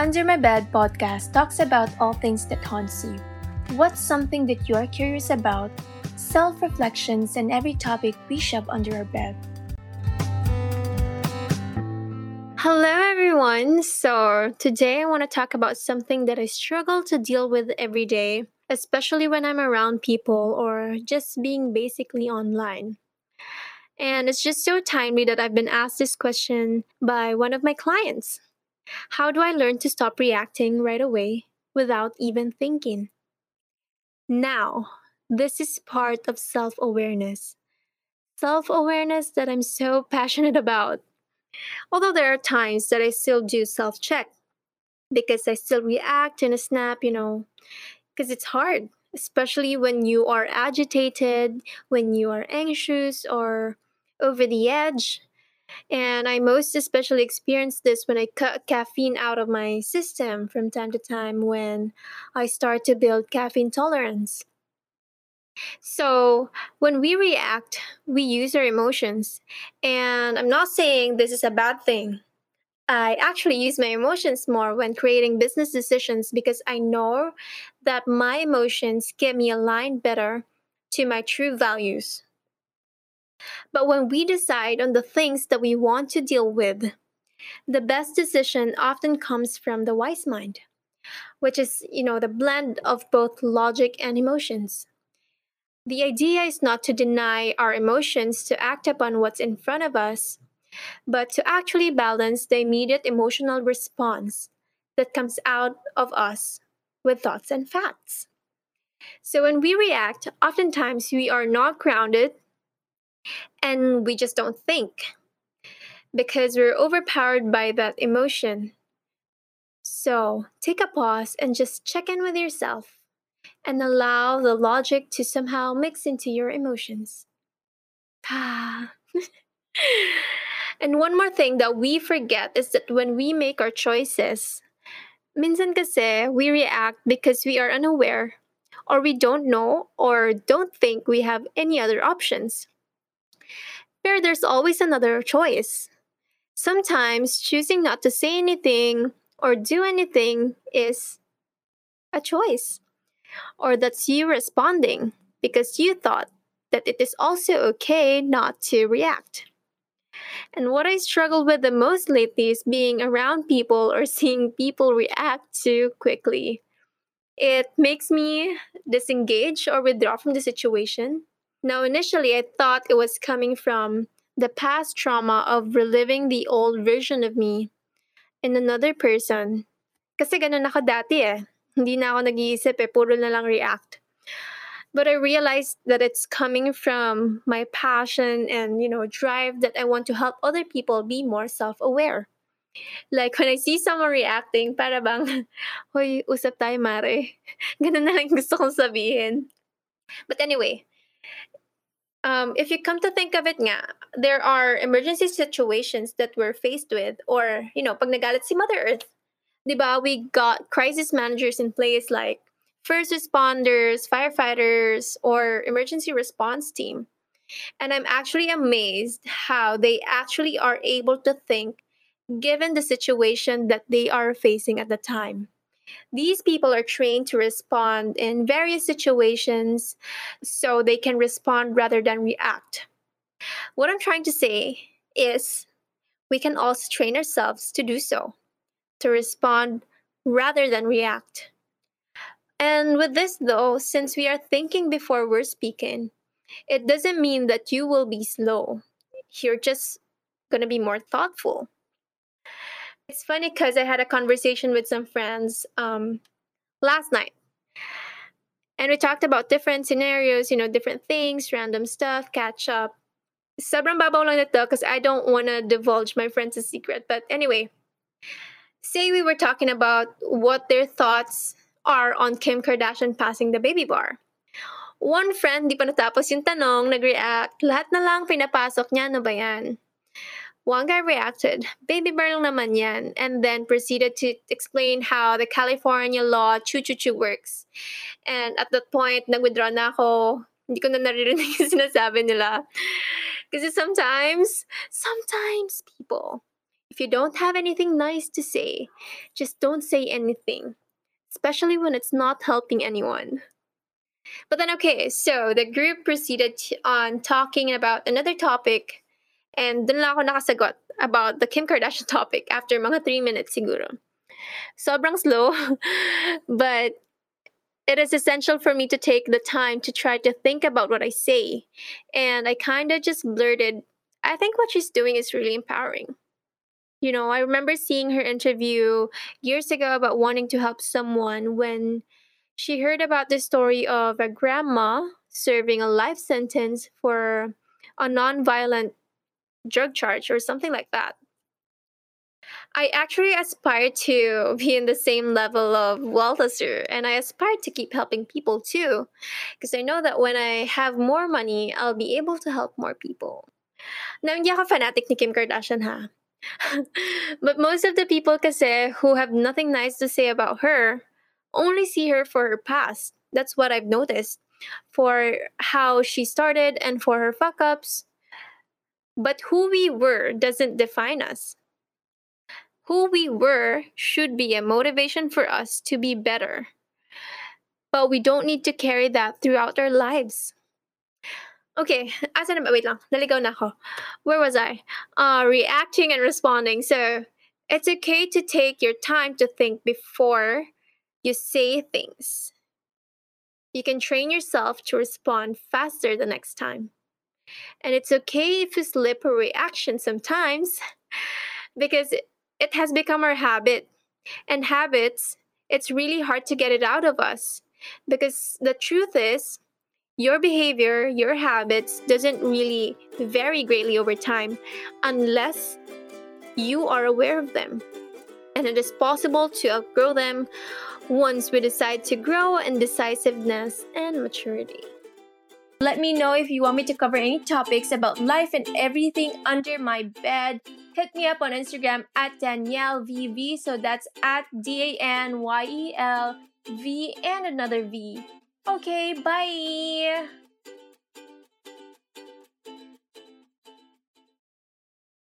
Under My Bed podcast talks about all things that haunts you. What's something that you are curious about? Self reflections and every topic we shove under our bed. Hello, everyone. So, today I want to talk about something that I struggle to deal with every day, especially when I'm around people or just being basically online. And it's just so timely that I've been asked this question by one of my clients. How do I learn to stop reacting right away without even thinking? Now, this is part of self awareness. Self awareness that I'm so passionate about. Although there are times that I still do self check because I still react in a snap, you know, because it's hard, especially when you are agitated, when you are anxious or over the edge. And I most especially experience this when I cut caffeine out of my system from time to time when I start to build caffeine tolerance. So, when we react, we use our emotions. And I'm not saying this is a bad thing. I actually use my emotions more when creating business decisions because I know that my emotions get me aligned better to my true values. But when we decide on the things that we want to deal with, the best decision often comes from the wise mind, which is, you know, the blend of both logic and emotions. The idea is not to deny our emotions to act upon what's in front of us, but to actually balance the immediate emotional response that comes out of us with thoughts and facts. So when we react, oftentimes we are not grounded and we just don't think because we're overpowered by that emotion. So take a pause and just check in with yourself and allow the logic to somehow mix into your emotions. Ah. and one more thing that we forget is that when we make our choices, minsan kasi we react because we are unaware or we don't know or don't think we have any other options where there's always another choice. Sometimes choosing not to say anything or do anything is a choice, or that's you responding because you thought that it is also okay not to react. And what I struggle with the most lately is being around people or seeing people react too quickly. It makes me disengage or withdraw from the situation now, initially, I thought it was coming from the past trauma of reliving the old version of me in another person. Kasi ganun ako dati eh. Hindi na ako nag-iisip eh, puro na lang react. But I realized that it's coming from my passion and, you know, drive that I want to help other people be more self-aware. Like, when I see someone reacting, para bang, hoy, usap tayo, mare. Ganun na lang gusto kong sabihin. But anyway, um, if you come to think of it nga, there are emergency situations that we're faced with or, you know, pag nagalit si Mother Earth, di ba, we got crisis managers in place like first responders, firefighters, or emergency response team. And I'm actually amazed how they actually are able to think given the situation that they are facing at the time. These people are trained to respond in various situations so they can respond rather than react. What I'm trying to say is we can also train ourselves to do so, to respond rather than react. And with this, though, since we are thinking before we're speaking, it doesn't mean that you will be slow. You're just going to be more thoughtful. It's funny because I had a conversation with some friends um, last night. And we talked about different scenarios, you know, different things, random stuff, catch up. Sobrang babaw lang nito because I don't want to divulge my friends' secret. But anyway, say we were talking about what their thoughts are on Kim Kardashian passing the baby bar. One friend, di pa natapos yung tanong, nag-react, lahat na lang pinapasok niya, ano ba yan? One guy reacted, baby lang naman yan, and then proceeded to explain how the California law chu-chu-chu works. And at that point, nag-withdraw na ako. Hindi ko na naririnig yung sinasabi nila. Kasi sometimes, sometimes people, If you don't have anything nice to say, just don't say anything, especially when it's not helping anyone. But then, okay, so the group proceeded on talking about another topic, and dun lang ako nakasagot about the Kim Kardashian topic after mga 3 minutes siguro. Sobrang slow, but it is essential for me to take the time to try to think about what I say. And I kind of just blurted, I think what she's doing is really empowering. You know, I remember seeing her interview years ago about wanting to help someone when she heard about the story of a grandma serving a life sentence for a non-violent drug charge or something like that. I actually aspire to be in the same level of wealth as her, and I aspire to keep helping people too, because I know that when I have more money, I'll be able to help more people. Now, hindi ako fanatic ni Kim Kardashian ha. but most of the people kasi who have nothing nice to say about her only see her for her past. That's what I've noticed. For how she started and for her fuck ups. But who we were doesn't define us. Who we were should be a motivation for us to be better. But we don't need to carry that throughout our lives. Okay, asa na ba? Wait lang, naligaw na ako. Where was I? Uh, reacting and responding. So, it's okay to take your time to think before you say things. You can train yourself to respond faster the next time. And it's okay if you slip a reaction sometimes because it has become our habit. And habits, it's really hard to get it out of us because the truth is, your behavior, your habits doesn't really vary greatly over time unless you are aware of them. And it is possible to outgrow them once we decide to grow in decisiveness and maturity. Let me know if you want me to cover any topics about life and everything under my bed. Hit me up on Instagram at Danyel VV. So that's at D A N Y E L V and another V. Okay, bye.